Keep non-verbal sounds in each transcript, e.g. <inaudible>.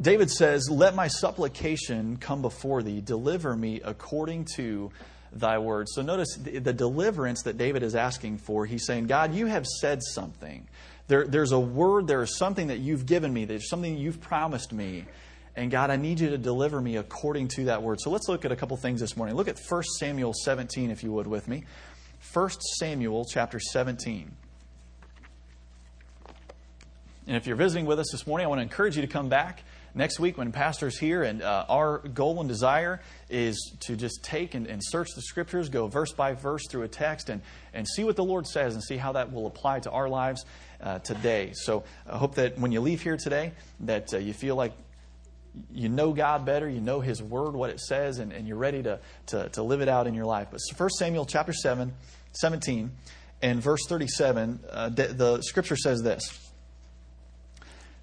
David says, Let my supplication come before thee, deliver me according to thy word. So notice the, the deliverance that David is asking for. He's saying, God, you have said something. There, there's a word, there is something that you've given me, there's something you've promised me. And God, I need you to deliver me according to that word. So let's look at a couple things this morning. Look at 1 Samuel 17, if you would, with me. 1 Samuel chapter 17. And if you're visiting with us this morning, I want to encourage you to come back next week when Pastor's here. And uh, our goal and desire is to just take and, and, search the Scriptures, go verse by verse through a text, and, and see what the Lord says and see how that will apply to our lives uh, today. So I hope that when you leave here today, that uh, you feel like you know God better, you know His Word, what it says, and, and you're ready to, to, to, live it out in your life. But 1 Samuel chapter 7, 17 and verse 37, uh, the, the Scripture says this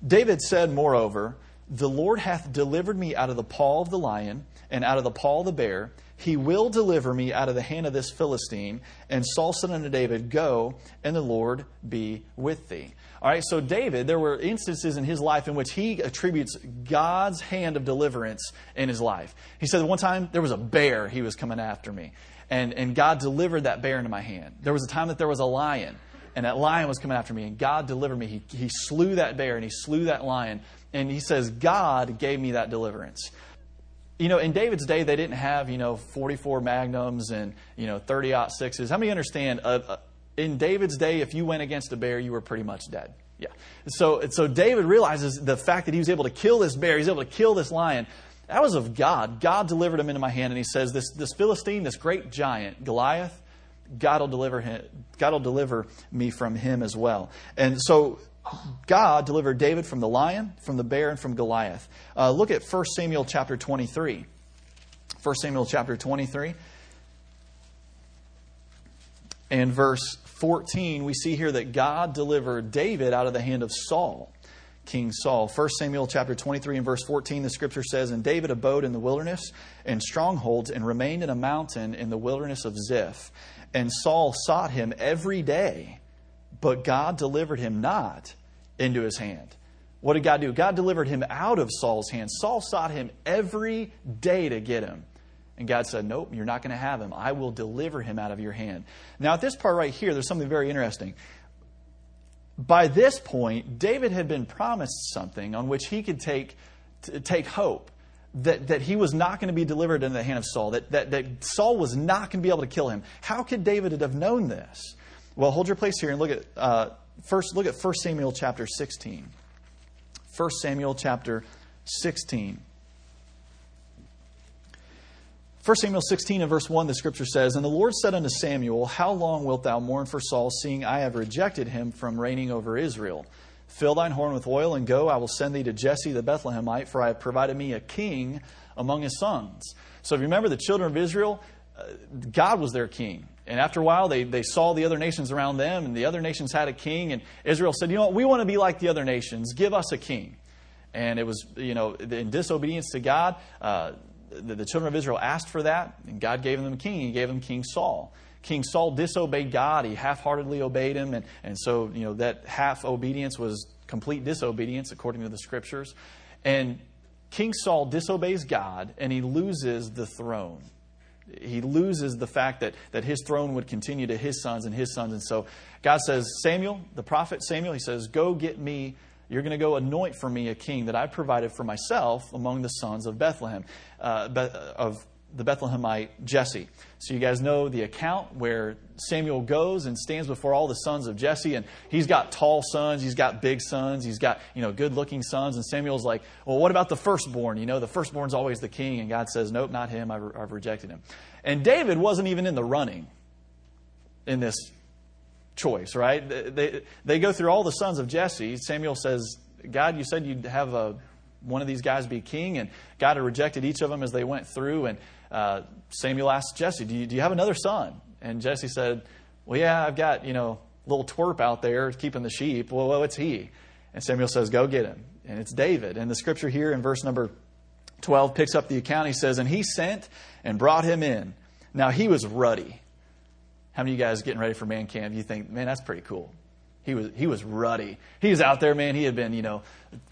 David said, moreover, The Lord hath delivered me out of the paw of the lion and out of the paw of the bear. He will deliver me out of the hand of this Philistine. And Saul said unto David, Go, and the Lord be with thee. All right, so David, there were instances in his life in which he attributes God's hand of deliverance in his life. He said, One time there was a bear, he was coming after me. And, and God delivered that bear into my hand. There was a time that there was a lion and that lion was coming after me, and God delivered me. He, he slew that bear and he slew that lion. And he says, God gave me that deliverance. You know, in David's day, they didn't have, you know, 44 magnums and, you know, 30 aught sixes. How many understand? Uh, uh, in David's day, if you went against a bear, you were pretty much dead. Yeah. So, so David realizes the fact that he was able to kill this bear, he's able to kill this lion. That was of God. God delivered him into my hand, and he says, This, this Philistine, this great giant, Goliath, God will deliver him, God will deliver me from him as well. And so God delivered David from the lion, from the bear, and from Goliath. Uh, look at 1 Samuel chapter 23. 1 Samuel chapter 23. And verse 14, we see here that God delivered David out of the hand of Saul. King Saul. 1 Samuel chapter 23 and verse 14, the scripture says, And David abode in the wilderness and strongholds and remained in a mountain in the wilderness of Ziph. And Saul sought him every day, but God delivered him not into his hand. What did God do? God delivered him out of Saul's hand. Saul sought him every day to get him. And God said, Nope, you're not going to have him. I will deliver him out of your hand. Now, at this part right here, there's something very interesting. By this point, David had been promised something on which he could take, take hope that, that he was not going to be delivered into the hand of Saul, that, that, that Saul was not going to be able to kill him. How could David have known this? Well, hold your place here and look at uh, first look at 1 Samuel chapter 16. 1 Samuel chapter 16. 1 Samuel 16 and verse 1, the scripture says, And the Lord said unto Samuel, How long wilt thou mourn for Saul, seeing I have rejected him from reigning over Israel? Fill thine horn with oil and go. I will send thee to Jesse the Bethlehemite, for I have provided me a king among his sons. So if you remember the children of Israel, uh, God was their king. And after a while, they, they saw the other nations around them, and the other nations had a king. And Israel said, You know what? We want to be like the other nations. Give us a king. And it was, you know, in disobedience to God, uh, the, the children of Israel asked for that, and God gave them a king. He gave them King Saul. King Saul disobeyed God. He half heartedly obeyed him. And, and so, you know, that half obedience was complete disobedience according to the scriptures. And King Saul disobeys God and he loses the throne. He loses the fact that, that his throne would continue to his sons and his sons. And so God says, Samuel, the prophet Samuel, he says, Go get me you're going to go anoint for me a king that I provided for myself among the sons of Bethlehem, uh, of the Bethlehemite Jesse. So you guys know the account where Samuel goes and stands before all the sons of Jesse, and he's got tall sons, he's got big sons, he's got you know good-looking sons, and Samuel's like, well, what about the firstborn? You know, the firstborn's always the king, and God says, nope, not him. I've, I've rejected him. And David wasn't even in the running in this choice, right? They, they go through all the sons of Jesse. Samuel says, God, you said you'd have a one of these guys be king, and God had rejected each of them as they went through. And uh, Samuel asked Jesse, do you, do you have another son? And Jesse said, Well, yeah, I've got, you know, little twerp out there keeping the sheep. Well, well, it's he. And Samuel says, Go get him. And it's David. And the scripture here in verse number 12 picks up the account. He says, And he sent and brought him in. Now he was ruddy. How many of you guys getting ready for man camp? You think, man, that's pretty cool. He was, he was ruddy. He was out there, man. He had been, you know,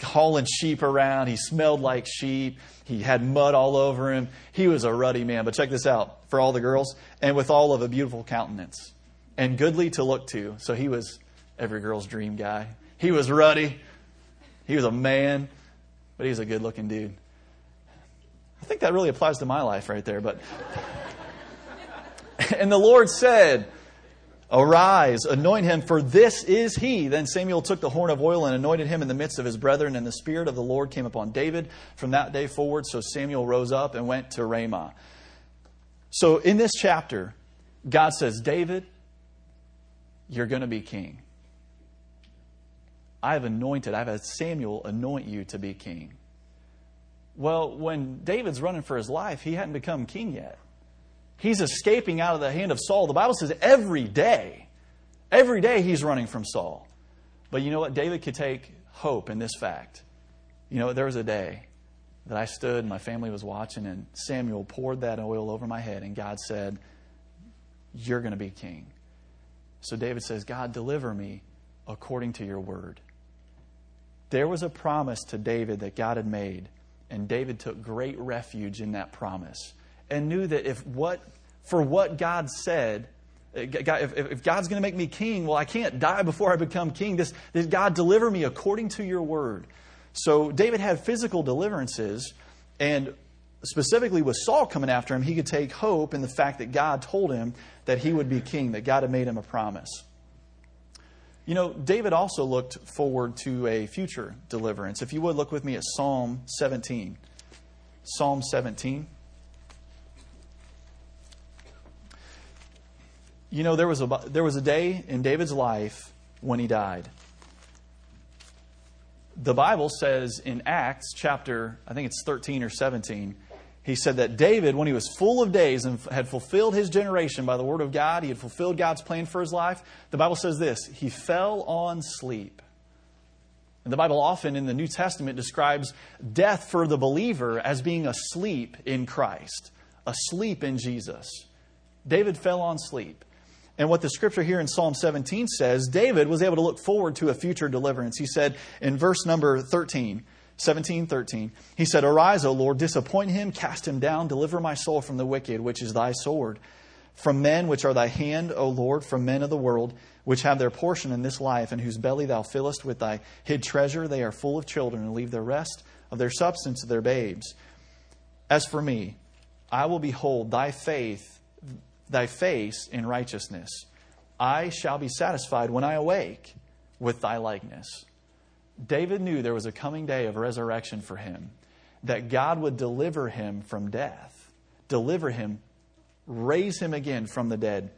hauling sheep around. He smelled like sheep. He had mud all over him. He was a ruddy man. But check this out for all the girls, and with all of a beautiful countenance and goodly to look to. So he was every girl's dream guy. He was ruddy. He was a man, but he was a good looking dude. I think that really applies to my life right there. But <laughs> and the Lord said, Arise, anoint him, for this is he. Then Samuel took the horn of oil and anointed him in the midst of his brethren, and the Spirit of the Lord came upon David from that day forward. So Samuel rose up and went to Ramah. So in this chapter, God says, David, you're going to be king. I've anointed, I've had Samuel anoint you to be king. Well, when David's running for his life, he hadn't become king yet. He's escaping out of the hand of Saul. The Bible says every day, every day he's running from Saul. But you know what? David could take hope in this fact. You know, there was a day that I stood and my family was watching, and Samuel poured that oil over my head, and God said, You're going to be king. So David says, God, deliver me according to your word. There was a promise to David that God had made, and David took great refuge in that promise and knew that if what for what God said, uh, if, God's going to make me king, well, I can't die before I become king. This, this God deliver me according to your word. So David had physical deliverances, and specifically with Saul coming after him, he could take hope in the fact that God told him that he would be king, that God had made him a promise. You know, David also looked forward to a future deliverance. If you would look with me at Psalm 17. Psalm 17. You know, there was a, there was a day in David's life when he died. The Bible says in Acts chapter, I think it's 13 or 17, he said that David, when he was full of days and had fulfilled his generation by the word of God, he had fulfilled God's plan for his life. The Bible says this he fell on sleep. And the Bible often in the New Testament describes death for the believer as being asleep in Christ, asleep in Jesus. David fell on sleep. And what the scripture here in Psalm 17 says, David was able to look forward to a future deliverance. He said in verse number 13, 17, 13, he said, Arise, O Lord, disappoint him, cast him down, deliver my soul from the wicked, which is thy sword. From men which are thy hand, O Lord, from men of the world, which have their portion in this life, and whose belly thou fillest with thy hid treasure, they are full of children, and leave the rest of their substance to their babes. As for me, I will behold thy faith thy face in righteousness. I shall be satisfied when I awake with thy likeness. David knew there was a coming day of resurrection for him, that God would deliver him from death, deliver him, raise him again from the dead.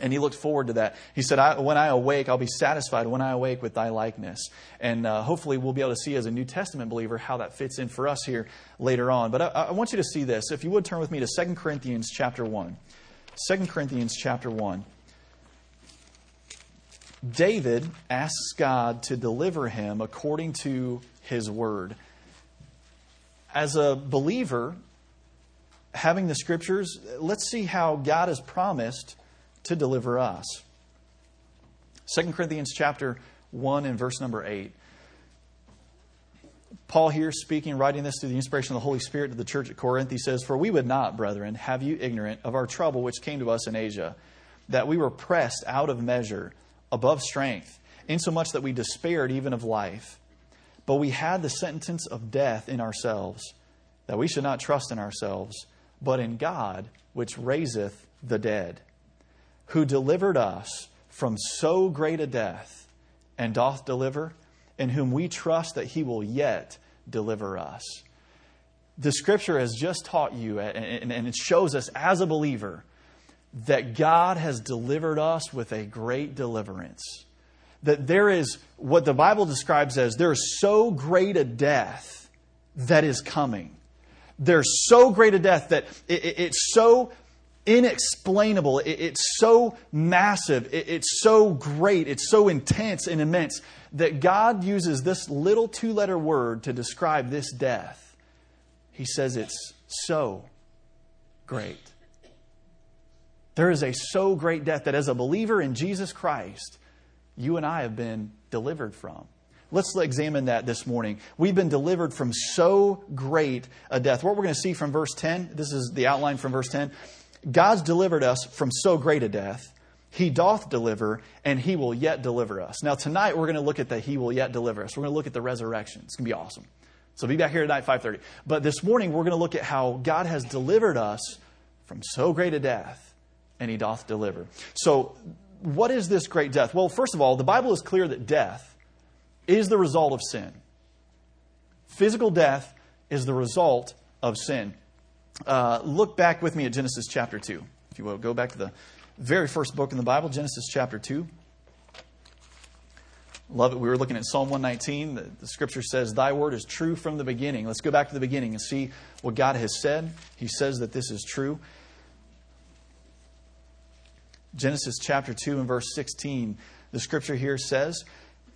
And he looked forward to that. He said, I, When I awake, I'll be satisfied when I awake with thy likeness. And uh, hopefully, we'll be able to see as a New Testament believer how that fits in for us here later on. But I, I want you to see this. If you would turn with me to 2 Corinthians chapter 1. 2 Corinthians chapter 1. David asks God to deliver him according to his word. As a believer, having the scriptures, let's see how God has promised to deliver us. 2 Corinthians chapter 1 and verse number 8. Paul here speaking, writing this through the inspiration of the Holy Spirit to the church at Corinth, he says, For we would not, brethren, have you ignorant of our trouble which came to us in Asia, that we were pressed out of measure, above strength, insomuch that we despaired even of life. But we had the sentence of death in ourselves, that we should not trust in ourselves, but in God, which raiseth the dead, who delivered us from so great a death, and doth deliver in whom we trust that he will yet deliver us. The scripture has just taught you, and it shows us as a believer, that God has delivered us with a great deliverance. That there is what the Bible describes as there is so great a death that is coming. There's so great a death that it's so inexplainable. It's so massive. It's so great. It's so intense and immense that God uses this little two letter word to describe this death. He says it's so great. There is a so great death that as a believer in Jesus Christ, you and I have been delivered from. Let's examine that this morning. We've been delivered from so great a death. What we're going to see from verse 10, this is the outline from verse 10. God's delivered us from so great a death. He doth deliver, and he will yet deliver us. Now, tonight we're going to look at the he will yet deliver us. We're going to look at the resurrection. It's going to be awesome. So be back here tonight, 5.30. But this morning we're going to look at how God has delivered us from so great a death, and he doth deliver. So, what is this great death? Well, first of all, the Bible is clear that death is the result of sin. Physical death is the result of sin. Uh, look back with me at Genesis chapter 2. If you will, go back to the very first book in the Bible, Genesis chapter 2. Love it. We were looking at Psalm 119. The, the, scripture says, Thy word is true from the beginning. Let's go back to the beginning and see what God has said. He says that this is true. Genesis chapter 2 and verse 16, the scripture here says,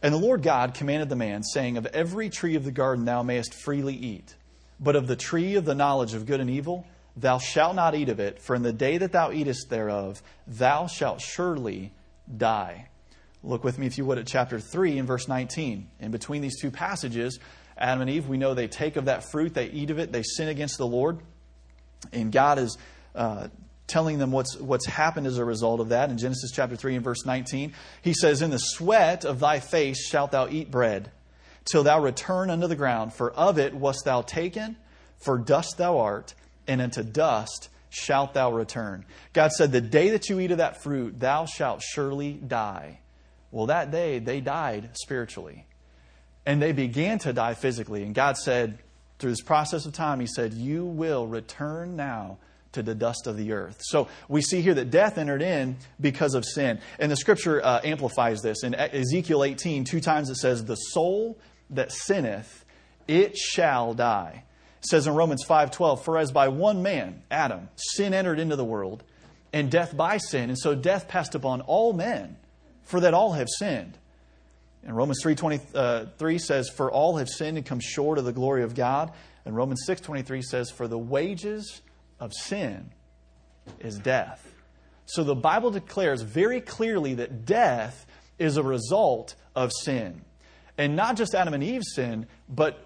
and the Lord God commanded the man, saying, Of every tree of the garden thou mayest freely eat, but of the tree of the knowledge of good and evil thou shalt not eat of it, for in the day that thou eatest thereof thou shalt surely die. Look with me, if you would, at chapter 3 and verse 19. In between these two passages, Adam and Eve, we know they take of that fruit, they eat of it, they sin against the Lord. And God is uh, telling them what's, what's happened as a result of that in Genesis chapter 3 and verse 19. He says, In the sweat of thy face shalt thou eat bread, till thou return unto the ground, for of it wast thou taken, for dust thou art, and unto dust shalt thou return. God said, The day that you eat of that fruit, thou shalt surely die. Well, that day they died spiritually. And they began to die physically. And God said, through this process of time, He said, You will return now to the dust of the earth. So we see here that death entered in because of sin. And the scripture uh, amplifies this. In Ezekiel 18, two times it says, The soul that sinneth, it shall die. It says in Romans 5:12, For as by one man, Adam, sin entered into the world, and death by sin, and so death passed upon all men, for that all have sinned. And Romans 3:23 uh, says, For all have sinned and come short of the glory of God. And Romans 6:23 says, For the wages of sin is death. So the Bible declares very clearly that death is a result of sin. And not just Adam and Eve sinned, but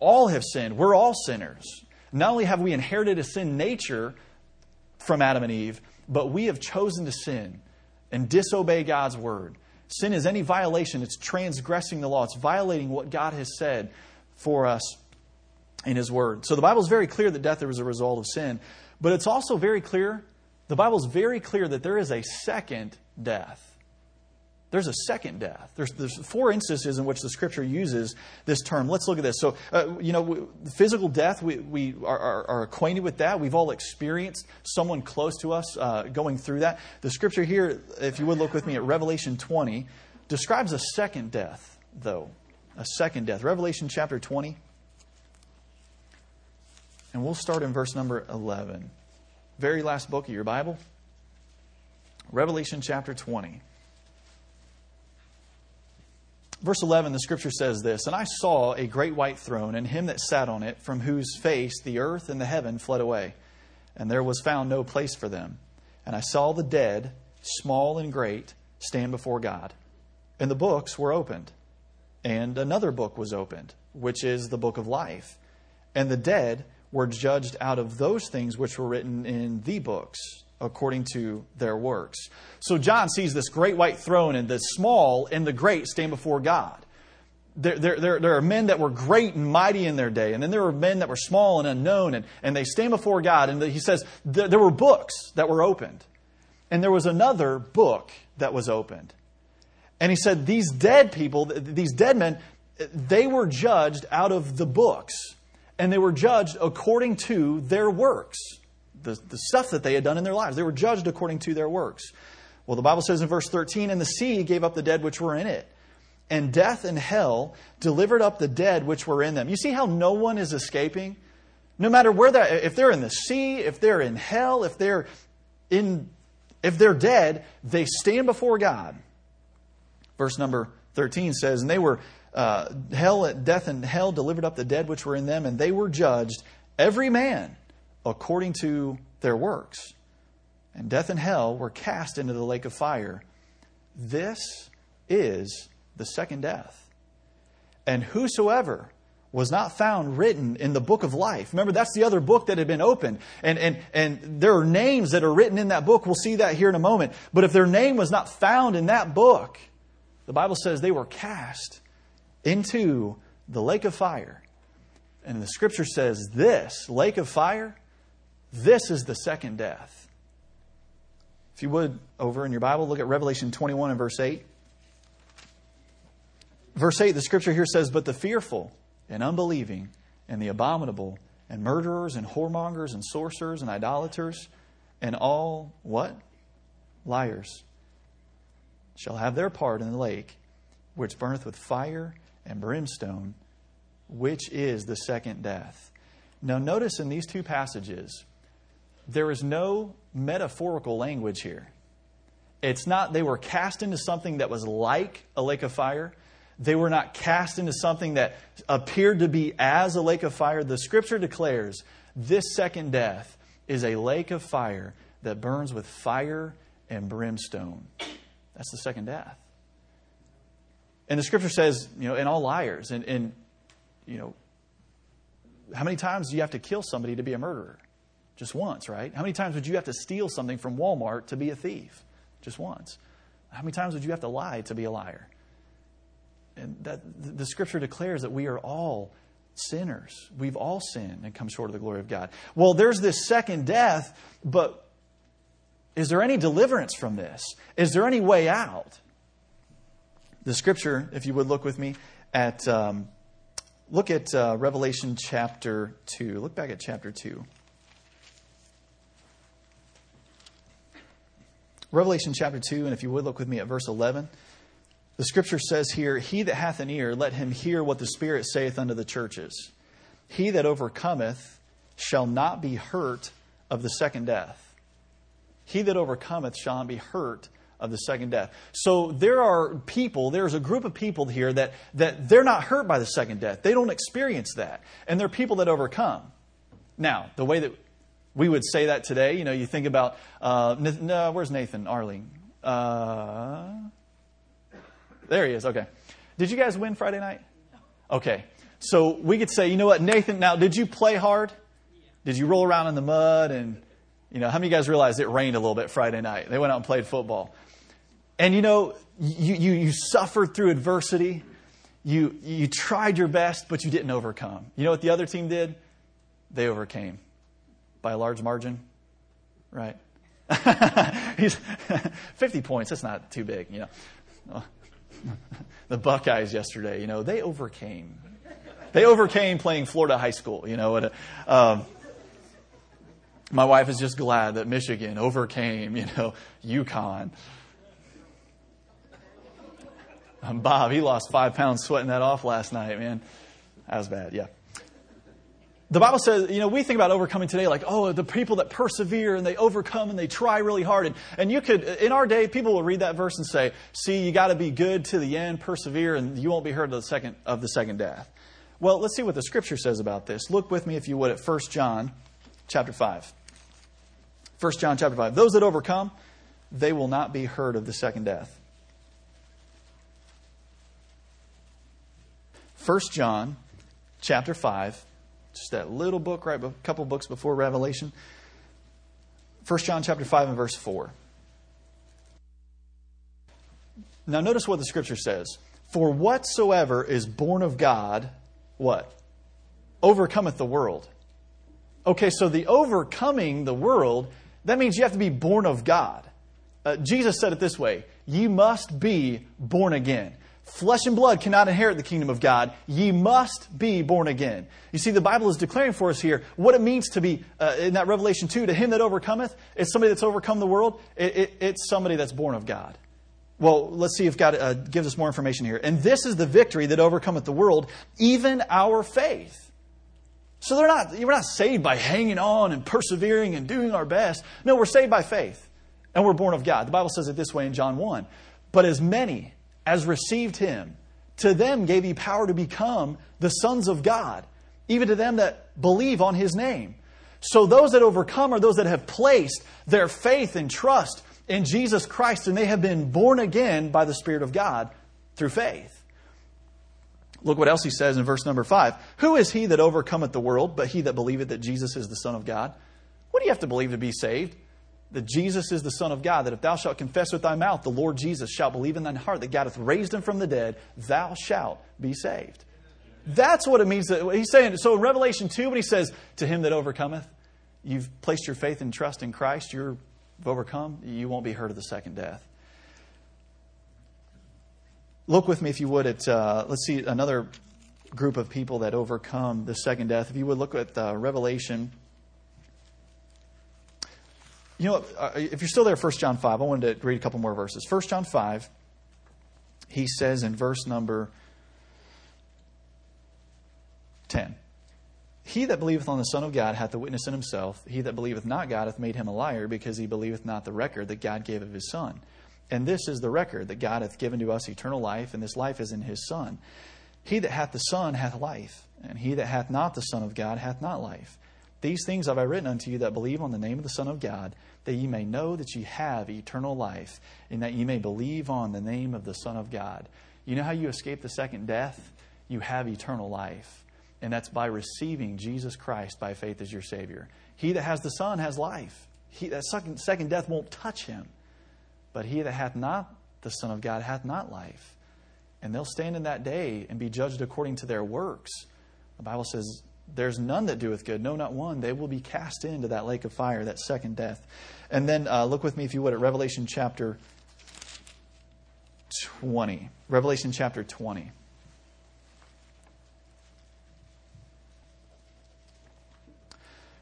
all have sinned. We're all sinners. Not only have we inherited a sin nature from Adam and Eve, but we have chosen to sin and disobey God's word. Sin is any violation, it's transgressing the law, it's violating what God has said for us in His Word. So the Bible is very clear that death is a result of sin, but it's also very clear, the Bible is very clear that there is a second death. There's a second death. There's, there's four instances in which the Scripture uses this term. Let's look at this. So, uh, you know, physical death, we, we are, are, are, acquainted with that. We've all experienced someone close to us uh, going through that. The Scripture here, if you would look with me at Revelation 20, describes a second death, though. A second death. Revelation chapter 20. And we'll start in verse number 11. Very last book of your Bible. Revelation chapter 20. Verse 11, the scripture says this And I saw a great white throne, and him that sat on it, from whose face the earth and the heaven fled away, and there was found no place for them. And I saw the dead, small and great, stand before God. And the books were opened. And another book was opened, which is the book of life. And the dead were judged out of those things which were written in the books according to their works. So John sees this great white throne, and the small and the great stand before God. There, there, there, there, are men that were great and mighty in their day, and then there were men that were small and unknown, and, and they stand before God. And he says there, there were books that were opened, and there was another book that was opened. And he said, These dead people, these dead men, they were judged out of the books and they were judged according to their works, the, the stuff that they had done in their lives. They were judged according to their works. Well, the Bible says in verse 13, and the sea gave up the dead which were in it, and death and hell delivered up the dead which were in them. You see how no one is escaping? No matter where they're, if they're in the sea, if they're in hell, if they're in, if they're dead, they stand before God. Verse number 13 says, and they were uh, hell, death, and hell delivered up the dead which were in them, and they were judged, every man according to their works. And death and hell were cast into the lake of fire. This is the second death. And whosoever was not found written in the book of life. Remember, that's the other book that had been opened. And, and, and there are names that are written in that book. We'll see that here in a moment. But if their name was not found in that book, the Bible says they were cast into the lake of fire. And the scripture says this lake of fire, this is the second death. If you would, over in your Bible, look at Revelation 21 and verse 8. Verse 8, the scripture here says, But the fearful, and unbelieving and the abominable and murderers and whoremongers and sorcerers and idolaters and all what? Liars shall have their part in the lake which burneth with fire and brimstone, which is the second death. Now, notice in these two passages, there is no metaphorical language here. It's not they were cast into something that was like a lake of fire. They were not cast into something that appeared to be as a lake of fire. The scripture declares this second death is a lake of fire that burns with fire and brimstone. That's the second death. And the scripture says, you know, and all liars. And, and, you know, how many times do you have to kill somebody to be a murderer? Just once, right? How many times would you have to steal something from Walmart to be a thief? Just once. How many times would you have to lie to be a liar? and that the scripture declares that we are all sinners. We've all sinned and come short of the glory of God. Well, there's this second death, but is there any deliverance from this? Is there any way out? The scripture, if you would look with me at, um, look at uh, Revelation chapter 2. Look back at chapter 2. Revelation chapter 2, and if you would look with me at verse 11. The scripture says here, He that hath an ear, let him hear what the Spirit saith unto the churches. He that overcometh shall not be hurt of the second death. He that overcometh shall not be hurt of the second death. So there are people, there's a group of people here that, that they're not hurt by the second death. They don't experience that. And they're people that overcome. Now, the way that we would say that today, you know, you think about, uh, no, where's Nathan, Arlene? Uh, there he is. Okay. Did you guys win Friday night? Okay. So we could say, you know what, Nathan, now did you play hard? Did you roll around in the mud? And, you know, how many of you guys realized it rained a little bit Friday night? They went out and played football. And, you know, you, you, you suffered through adversity. You, you tried your best, but you didn't overcome. You know what the other team did? They overcame by a large margin, right? <laughs> He's <laughs> 50 points. That's not too big, you know. <laughs> the Buckeyes yesterday, you know, they overcame. They overcame playing Florida high school, you know. Um, my wife is just glad that Michigan overcame, you know, UConn. Um, Bob, he lost five pounds sweating that off last night, man. That was bad, yeah the Bible says, you know, we think about overcoming today like, oh, the people that persevere and they overcome and they try really hard. And, and you could, in our day, people will read that verse and say, see, you got to be good to the end, persevere, and you won't be hurt of the second, of the second death. Well, let's see what the scripture says about this. Look with me, if you would, at 1 John chapter 5. 1 John chapter 5. Those that overcome, they will not be hurt of the second death. 1 John chapter 5 just that little book, right? A couple books before Revelation. 1 John chapter 5 and verse 4. Now notice what the scripture says. For whatsoever is born of God, what? Overcometh the world. Okay, so the overcoming the world, that means you have to be born of God. Uh, Jesus said it this way you must be born again. Flesh and blood cannot inherit the kingdom of God. Ye must be born again. You see, the Bible is declaring for us here what it means to be, uh, in that Revelation 2, to him that overcometh, it's somebody that's overcome the world. It, it, it's somebody that's born of God. Well, let's see if God uh, gives us more information here. And this is the victory that overcometh the world, even our faith. So they're not, we're not saved by hanging on and persevering and doing our best. No, we're saved by faith. And we're born of God. The Bible says it this way in John 1. But as many as received him, to them gave he power to become the sons of God, even to them that believe on his name. So those that overcome are those that have placed their faith and trust in Jesus Christ, and they have been born again by the Spirit of God through faith. Look what else he says in verse number five. Who is he that overcometh the world, but he that believeth that Jesus is the Son of God? What do you have to believe to be saved? That Jesus is the Son of God, that if thou shalt confess with thy mouth the Lord Jesus, shalt believe in thine heart that God hath raised him from the dead, thou shalt be saved. That's what it means. That, he's saying, so in Revelation 2, when he says, To him that overcometh, you've placed your faith and trust in Christ, you're overcome, you won't be hurt of the second death. Look with me, if you would, at, uh, let's see, another group of people that overcome the second death. If you would look at uh, Revelation. You know, uh, if you're still there, 1 John 5, I wanted to read a couple more verses. 1 John 5, he says in verse number 10 He that believeth on the Son of God hath the witness in himself. He that believeth not God hath made him a liar, because he believeth not the record that God gave of his Son. And this is the record that God hath given to us eternal life, and this life is in his Son. He that hath the Son hath life, and he that hath not the Son of God hath not life. These things have I written unto you that believe on the name of the Son of God, that ye may know that ye have eternal life, and that ye may believe on the name of the Son of God. You know how you escape the second death? You have eternal life. And that's by receiving Jesus Christ by faith as your Savior. He that has the Son has life. He, that second, second death won't touch him. But he that hath not the Son of God hath not life. And they'll stand in that day and be judged according to their works. The Bible says, There's none that doeth good, no, not one. They will be cast into that lake of fire, that second death. And then uh, look with me, if you would, at Revelation chapter 20. Revelation chapter 20.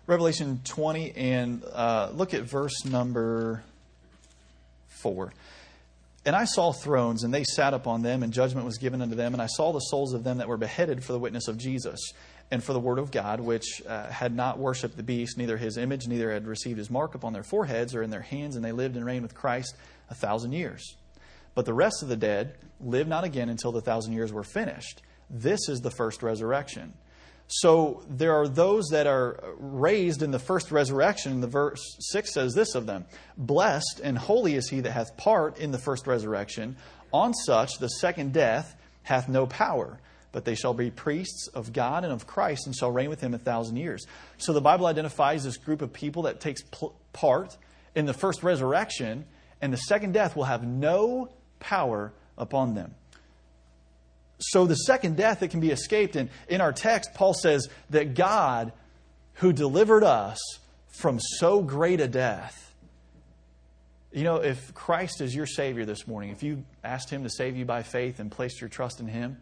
Revelation 20, and uh, look at verse number 4. And I saw thrones, and they sat upon them, and judgment was given unto them. And I saw the souls of them that were beheaded for the witness of Jesus, and for the word of God, which uh, had not worshipped the beast, neither his image, neither had received his mark upon their foreheads or in their hands, and they lived and reigned with Christ a thousand years. But the rest of the dead lived not again until the thousand years were finished. This is the first resurrection. So there are those that are raised in the first resurrection. The verse 6 says this of them Blessed and holy is he that hath part in the first resurrection. On such the second death hath no power, but they shall be priests of God and of Christ and shall reign with him a thousand years. So the Bible identifies this group of people that takes part in the first resurrection, and the second death will have no power upon them so the second death that can be escaped. And in our text, Paul says that God, who delivered us from so great a death, you know, if Christ is your Savior this morning, if you asked Him to save you by faith and placed your trust in Him,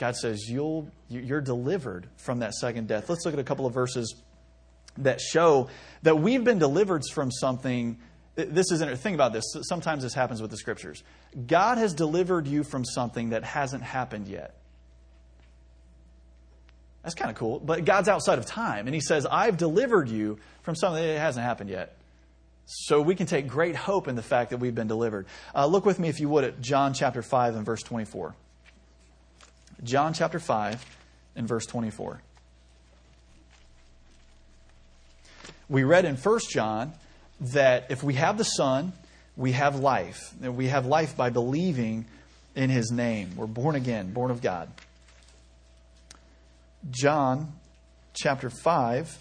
God says you'll, you're delivered from that second death. Let's look at a couple of verses that show that we've been delivered from something. This isn't think about this. Sometimes this happens with the scriptures. God has delivered you from something that hasn't happened yet. That's kind of cool but god's outside of time and he says i've delivered you from something that hasn't happened yet. So we can take great hope in the fact that we've been delivered. Uh, look with me if you would at john chapter 5 and verse 24 john chapter 5 and verse 24 we read in 1 john that if we have the Son, we have life. We have life by believing in His name. We're born again, born of God. John chapter 5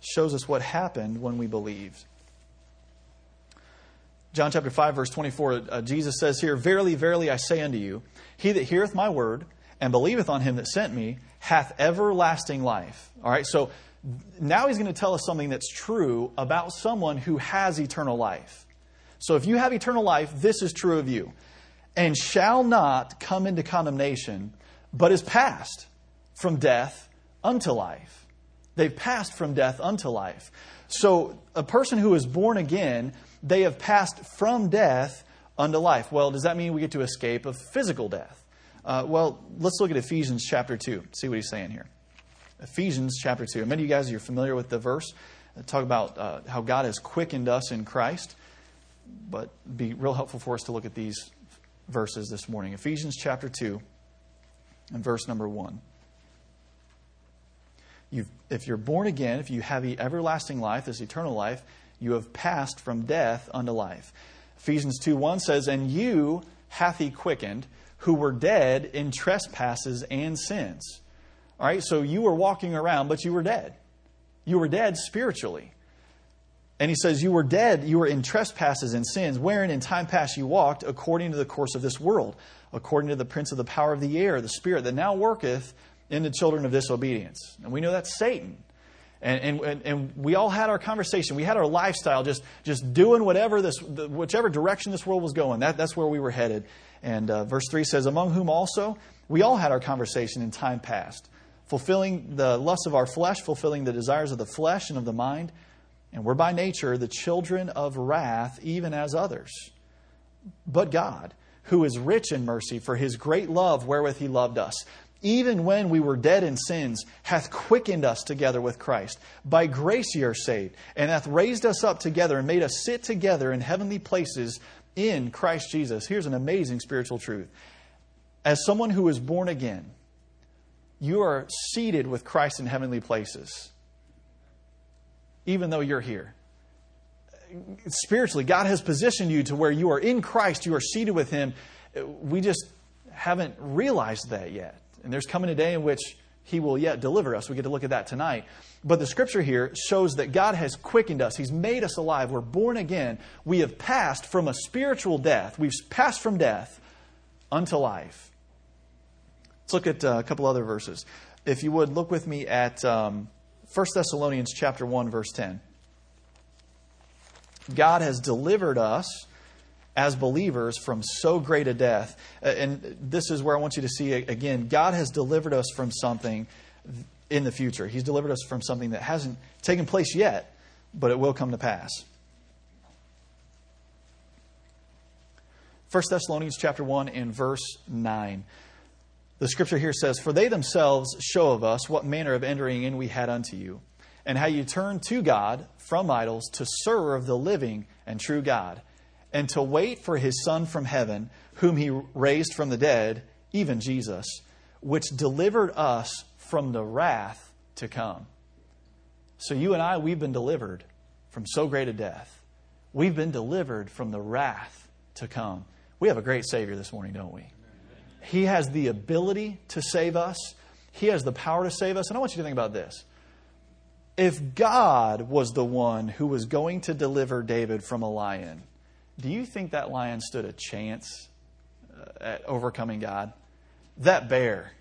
shows us what happened when we believed. John chapter 5, verse 24, uh, Jesus says here, Verily, verily, I say unto you, he that heareth my word and believeth on him that sent me hath everlasting life. All right, so now he's going to tell us something that's true about someone who has eternal life. So if you have eternal life, this is true of you. And shall not come into condemnation, but is passed from death unto life. They've passed from death unto life. So a person who is born again, they have passed from death unto life. Well, does that mean we get to escape of physical death? Uh, well, let's look at Ephesians chapter 2, see what he's saying here. Ephesians chapter 2. Many of you guys, you're familiar with the verse. Talk about uh, how God has quickened us in Christ. But be real helpful for us to look at these verses this morning. Ephesians chapter 2 and verse number 1. You've, if you're born again, if you have everlasting life, this eternal life, You have passed from death unto life. Ephesians 2 1 says, And you hath he quickened, who were dead in trespasses and sins. All right, so you were walking around, but you were dead. You were dead spiritually. And he says, You were dead, you were in trespasses and sins, wherein in time past you walked according to the course of this world, according to the prince of the power of the air, the spirit that now worketh in the children of disobedience. And we know that's Satan. And, and, and we all had our conversation. We had our lifestyle, just, just doing whatever this, whichever direction this world was going. That, that's where we were headed. And uh, verse 3 says, Among whom also we all had our conversation in time past, fulfilling the lusts of our flesh, fulfilling the desires of the flesh and of the mind and we're by nature the children of wrath, even as others. But God, who is rich in mercy for his great love wherewith he loved us, even when we were dead in sins, hath quickened us together with Christ. By grace ye are saved, and hath raised us up together and made us sit together in heavenly places in Christ Jesus. Here's an amazing spiritual truth. As someone who is born again, you are seated with Christ in heavenly places even though you're here. Spiritually, God has positioned you to where you are in Christ, you are seated with Him. We just haven't realized that yet. And there's coming a day in which He will yet deliver us. We get to look at that tonight. But the scripture here shows that God has quickened us. He's made us alive. We're born again. We have passed from a spiritual death. We've passed from death unto life. Let's look at uh, a couple other verses. If you would, look with me at um, 1 Thessalonians chapter 1 verse 10. God has delivered us as believers from so great a death. Uh, and this is where I want you to see again God has delivered us from something in the future. He's delivered us from something that hasn't taken place yet, but it will come to pass. 1 Thessalonians chapter 1 and verse 9. The scripture here says, For they themselves show of us what manner of entering in we had unto you, and how you turned to God from idols to serve the living and true God, and to wait for his Son from heaven, whom he raised from the dead, even Jesus, which delivered us from the wrath to come. So you and I, we've been delivered from so great a death. We've been delivered from the wrath to come. We have a great Savior this morning, don't we? He has the ability to save us, He has the power to save us. And I want you to think about this. If God was the one who was going to deliver David from a lion, do you think that lion stood a chance uh, at overcoming God? That bear.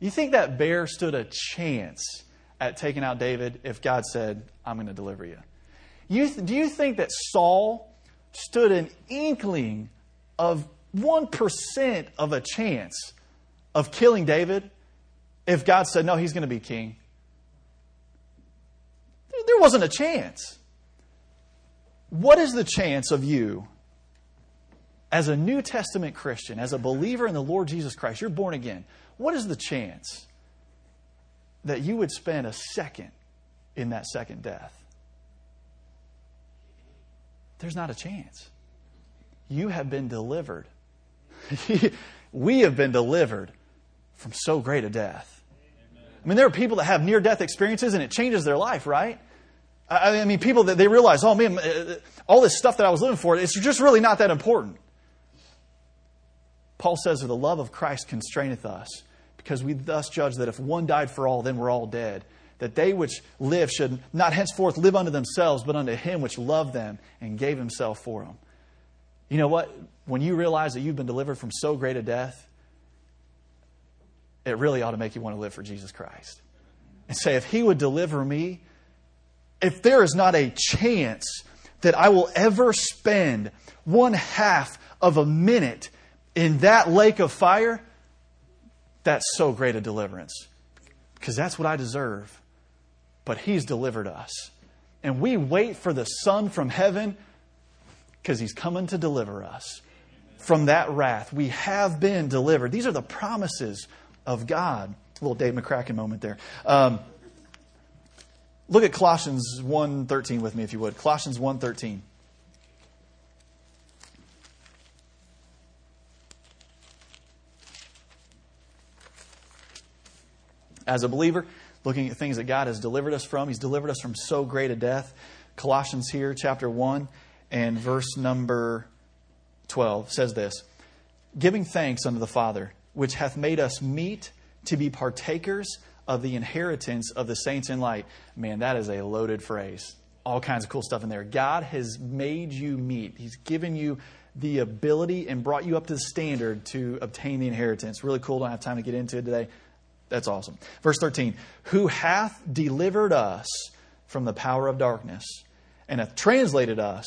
You think that bear stood a chance at taking out David if God said, I'm going to deliver you? you th- do you think that Saul stood an inkling of 1% of a chance of killing David if God said, no, he's going to be king. There wasn't a chance. What is the chance of you as a New Testament Christian, as a believer in the Lord Jesus Christ? You're born again. What is the chance that you would spend a second in that second death? There's not a chance. You have been delivered <laughs> we have been delivered from so great a death. I mean, there are people that have near death experiences and it changes their life, right? I mean, people that they realize, oh man, uh, all this stuff that I was living for, it's just really not that important. Paul says, that the love of Christ constraineth us, because we thus judge that if one died for all, then we're all dead. That they which live should not henceforth live unto themselves, but unto him which loved them and gave himself for them. You know what? When you realize that you've been delivered from so great a death, it really ought to make you want to live for Jesus Christ. And say, if He would deliver me, if there is not a chance that I will ever spend one half of a minute in that lake of fire, that's so great a deliverance. Because that's what I deserve. But He's delivered us. And we wait for the Son from heaven because he's coming to deliver us from that wrath. We have been delivered. These are the promises of God. A little Dave McCracken moment there. Um, look at Colossians 1.13 with me, if you would. Colossians 1.13. As a believer, looking at things that God has delivered us from, He's delivered us from so great a death. Colossians here, chapter 1, and verse number 12 says this Giving thanks unto the Father, which hath made us meet to be partakers of the inheritance of the saints in light. Man, that is a loaded phrase. All kinds of cool stuff in there. God has made you meet, He's given you the ability and brought you up to the standard to obtain the inheritance. Really cool. Don't have time to get into it today. That's awesome. Verse 13 Who hath delivered us from the power of darkness and hath translated us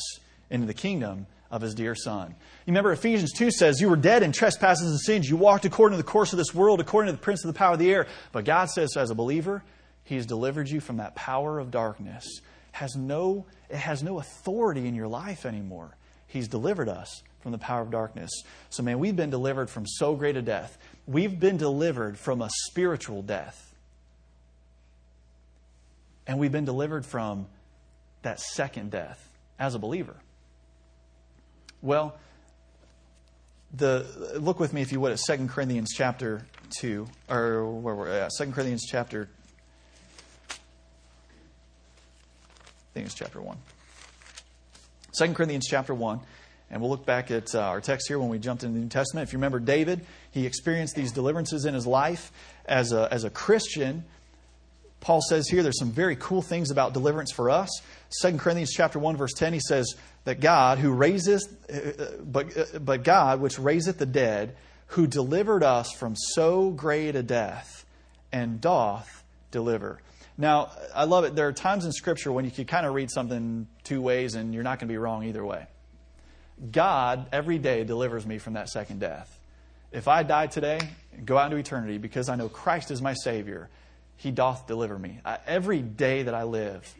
into the kingdom of his dear Son. You remember Ephesians 2 says, You were dead in trespasses and sins. You walked according to the course of this world, according to the prince of the power of the air. But God says, as a believer, He has delivered you from that power of darkness. Has no, it has no authority in your life anymore. He's delivered us from the power of darkness. So, man, we've been delivered from so great a death. We've been delivered from a spiritual death. And we've been delivered from that second death as a believer. Well, the look with me if you would at 2 Corinthians chapter 2 or where we're at 2 Corinthians chapter I think it's chapter 1. 2 Corinthians chapter 1 and we'll look back at uh, our text here when we jumped into the New Testament. If you remember David, he experienced these deliverances in his life as a, as a Christian. Paul says here there's some very cool things about deliverance for us. 2 Corinthians chapter 1 verse 10 he says that God who raises uh, but uh, but God which raiseth the dead who delivered us from so great a death and doth deliver. Now, I love it. There are times in scripture when you can kind of read something two ways and you're not going to be wrong either way. God every day delivers me from that second death. If I die today, go out into eternity because I know Christ is my Savior, He doth deliver me. I, every day that I live,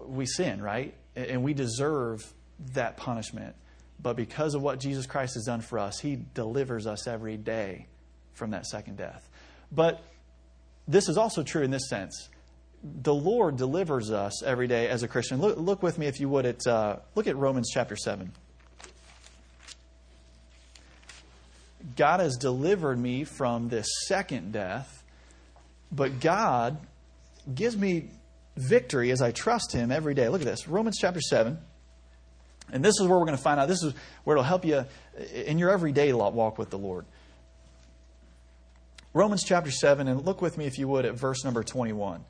we sin, right? And we deserve that punishment. But because of what Jesus Christ has done for us, He delivers us every day from that second death. But this is also true in this sense. The Lord delivers us every day as a Christian. Look, look with me, if you would, at uh, look at Romans chapter seven. God has delivered me from this second death, but God gives me victory as I trust Him every day. Look at this Romans chapter 7. And this is where we're going to find out. This is where it'll help you in your everyday walk with the Lord. Romans chapter 7, and look with me, if you would, at verse number 21.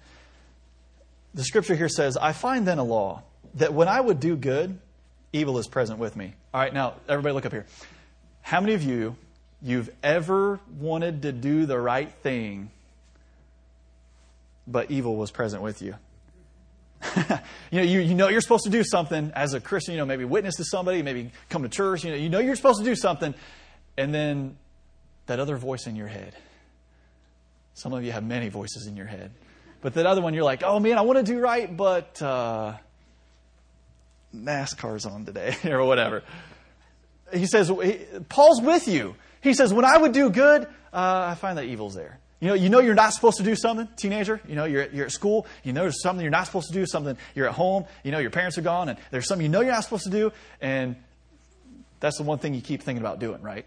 The scripture here says, I find then a law that when I would do good, evil is present with me. All right, now, everybody look up here. How many of you you've ever wanted to do the right thing, but evil was present with you. <laughs> you know, you, you know you're supposed to do something as a Christian, you know, maybe witness to somebody, maybe come to church, you know, you know you're supposed to do something, and then that other voice in your head. Some of you have many voices in your head. But that other one, you're like, oh man, I want to do right, but uh, NASCAR's on today, <laughs> or whatever. He says, Paul's with you. He says, when I would do good, uh, I find that evil's there. You know, you know you're not supposed to do something, teenager. You know, you're, you're at school. You know there's something you're not supposed to do, something you're at home. You know your parents are gone, and there's something you know you're not supposed to do, and that's the one thing you keep thinking about doing, right?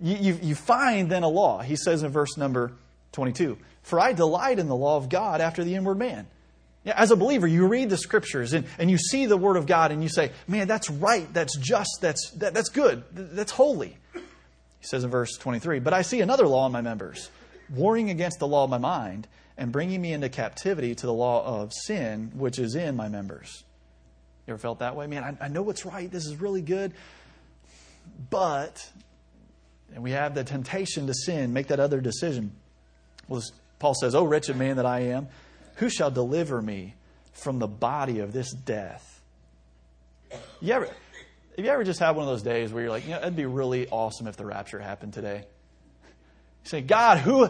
You, you, you find then a law. He says in verse number 22, For I delight in the law of God after the inward man. Yeah, as a believer, you read the scriptures and, and you see the word of God and you say, man, that's right, that's just, that's, that, that's good, that's holy. He says in verse 23 But I see another law in my members, warring against the law of my mind and bringing me into captivity to the law of sin, which is in my members. You ever felt that way? Man, I, I know what's right. This is really good. But, and we have the temptation to sin, make that other decision. Well, Paul says, Oh, wretched man that I am, who shall deliver me from the body of this death? You ever, have you ever just had one of those days where you're like, you know, it'd be really awesome if the rapture happened today? Say, God, who,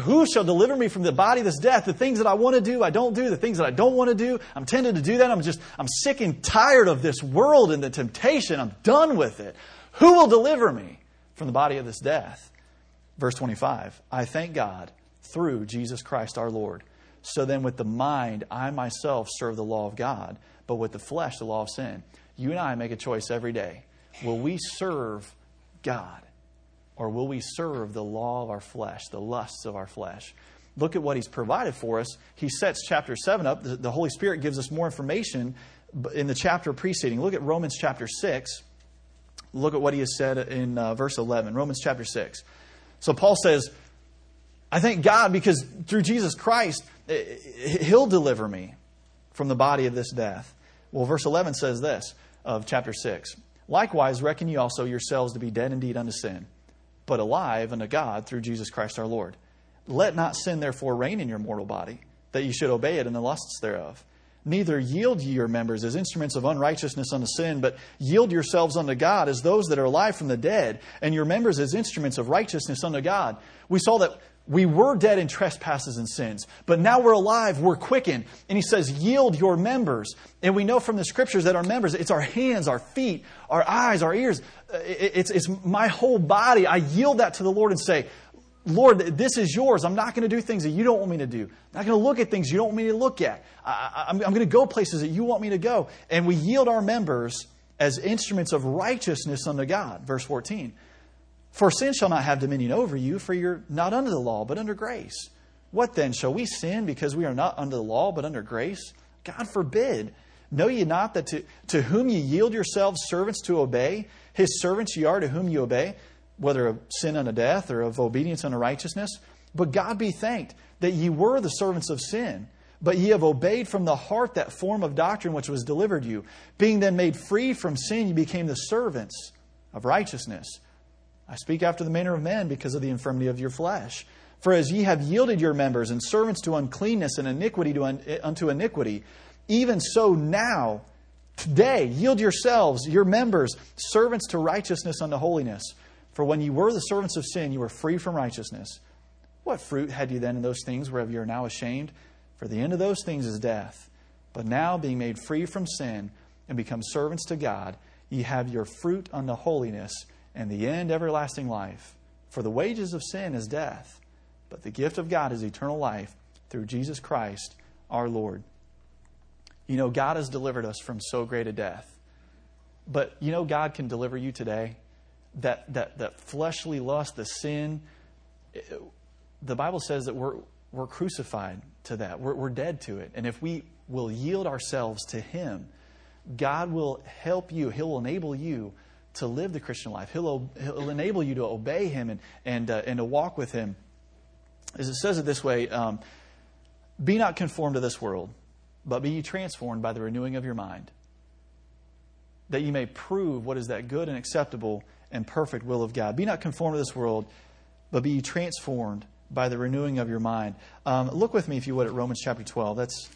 who shall deliver me from the body of this death? The things that I want to do, I don't do. The things that I don't want to do, I'm tempted to do that. I'm just, I'm sick and tired of this world and the temptation. I'm done with it. Who will deliver me from the body of this death? Verse 25 I thank God through Jesus Christ our Lord. So then, with the mind, I myself serve the law of God, but with the flesh, the law of sin. You and I make a choice every day. Will we serve God or will we serve the law of our flesh, the lusts of our flesh? look at what he's provided for us. He sets chapter 7 up. The, Holy Spirit gives us more information in the chapter preceding. Look at Romans chapter 6. Look at what he has said in uh, verse 11, Romans chapter 6. So Paul says, I thank God because through Jesus Christ, he'll deliver me from the body of this death. Well, verse 11 says this of chapter 6 Likewise, reckon ye also yourselves to be dead indeed unto sin, but alive unto God through Jesus Christ our Lord. Let not sin therefore reign in your mortal body, that ye should obey it in the lusts thereof. Neither yield ye your members as instruments of unrighteousness unto sin, but yield yourselves unto God as those that are alive from the dead, and your members as instruments of righteousness unto God. We saw that we were dead in trespasses and sins, but now we're alive, we're quickened. And he says, Yield your members. And we know from the scriptures that our members, it's our hands, our feet, our eyes, our ears. Uh, it's, it's my whole body. I yield that to the Lord and say, Lord, this is yours. I'm not going to do things that you don't want me to do. I'm not going to look at things you don't want me to look at. I, am going to go places that you want me to go. And we yield our members as instruments of righteousness unto God. Verse 14. For sin shall not have dominion over you, for you're not under the law, but under grace. What then? Shall we sin because we are not under the law, but under grace? God forbid. Know ye not that to, to whom ye yield yourselves servants to obey, his servants ye are to whom ye obey? whether of sin unto death or of obedience unto righteousness. But God be thanked that ye were the servants of sin, but ye have obeyed from the heart that form of doctrine which was delivered you. Being then made free from sin, you became the servants of righteousness. I speak after the manner of men because of the infirmity of your flesh. For as ye have yielded your members and servants to uncleanness and iniquity to un- eh, unto iniquity, even so now, today, yield yourselves, your members, servants to righteousness unto holiness. For when ye were the servants of sin, you were free from righteousness. What fruit had ye then in those things whereof ye are now ashamed? For the end of those things is death. But now, being made free from sin and become servants to God, ye have your fruit unto holiness, and the end everlasting life. For the wages of sin is death, but the gift of God is eternal life through Jesus Christ our Lord. You know, God has delivered us from so great a death. But you know, God can deliver you today that, that, that fleshly lust, the sin, the Bible says that we're, we're crucified to that. We're, we're dead to it. And if we will yield ourselves to Him, God will help you. He'll enable you to live the Christian life. He'll, he'll enable you to obey Him and, and, uh, and to walk with Him. As it says it this way um, Be not conformed to this world, but be ye transformed by the renewing of your mind, that you may prove what is that good and acceptable and perfect will of God. Be not conformed to this world, but be transformed by the renewing of your mind. Um, look with me, if you would, at Romans chapter 12. That's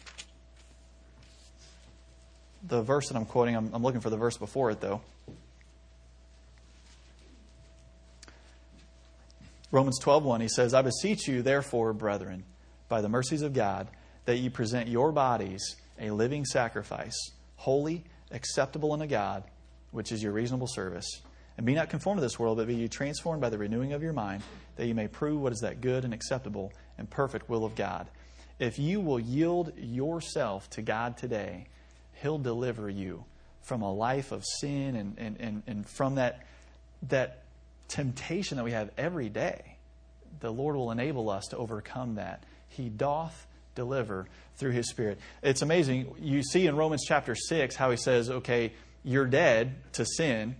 the verse that I'm quoting. I'm, I'm looking for the verse before it, though. Romans 12:1 he says, "I beseech you therefore, brethren, by the mercies of God, that ye present your bodies a living sacrifice, holy, acceptable unto God, which is your reasonable service." And be not conformed to this world, but be ye transformed by the renewing of your mind, that ye may prove what is that good and acceptable and perfect will of God. If you will yield yourself to God today, He'll deliver you from a life of sin and, and, and, and from that, that temptation that we have every day. The Lord will enable us to overcome that. He doth deliver through His Spirit. It's amazing. You see in Romans chapter 6 how He says, okay, you're dead to sin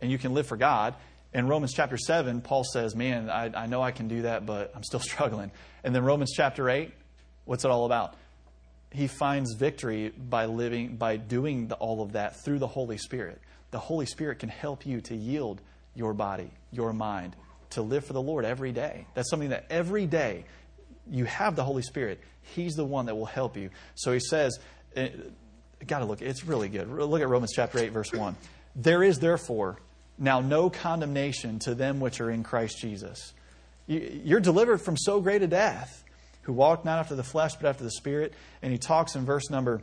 and you can live for God. In Romans chapter 7, Paul says, Man, I, I know I can do that, but I'm still <laughs> struggling. And then Romans chapter 8, what's it all about? He finds victory by living, by doing the, all of that through the Holy Spirit. The Holy Spirit can help you to yield your body, your mind, to live for the Lord every day. That's something that every day you have the Holy Spirit. He's the one that will help you. So he says, eh, got to look, it's really good. Look at Romans chapter 8, verse 1. There is therefore now no condemnation to them which are in Christ Jesus. You're delivered from so great a death, who walk not after the flesh, but after the Spirit. And he talks in verse number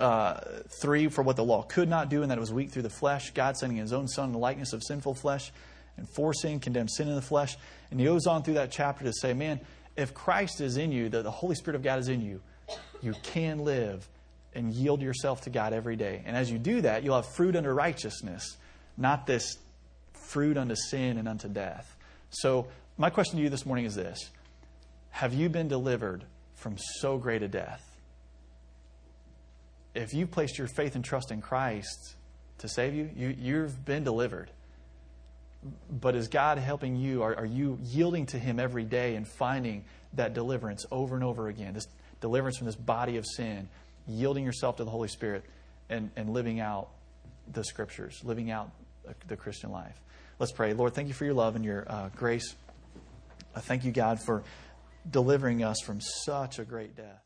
uh, 3 for what the law could not do, and that it was weak through the flesh, God sending his own Son in the likeness of sinful flesh, and for sin, condemned sin in the flesh. And he goes on through that chapter to say, man, if Christ is in you, the, the Holy Spirit of God is in you, you can live and yield yourself to God every day. And as you do that, you'll have fruit under righteousness not this fruit unto sin and unto death. So, my question to you this morning is this Have you been delivered from so great a death? If you've placed your faith and trust in Christ to save you, you you've been delivered. But is God helping you? Are, are you yielding to Him every day and finding that deliverance over and over again? This deliverance from this body of sin, yielding yourself to the Holy Spirit and, and living out the scriptures, living out the Christian life. Let's pray. Lord, thank you for your love and your uh, grace. I thank you, God, for delivering us from such a great death.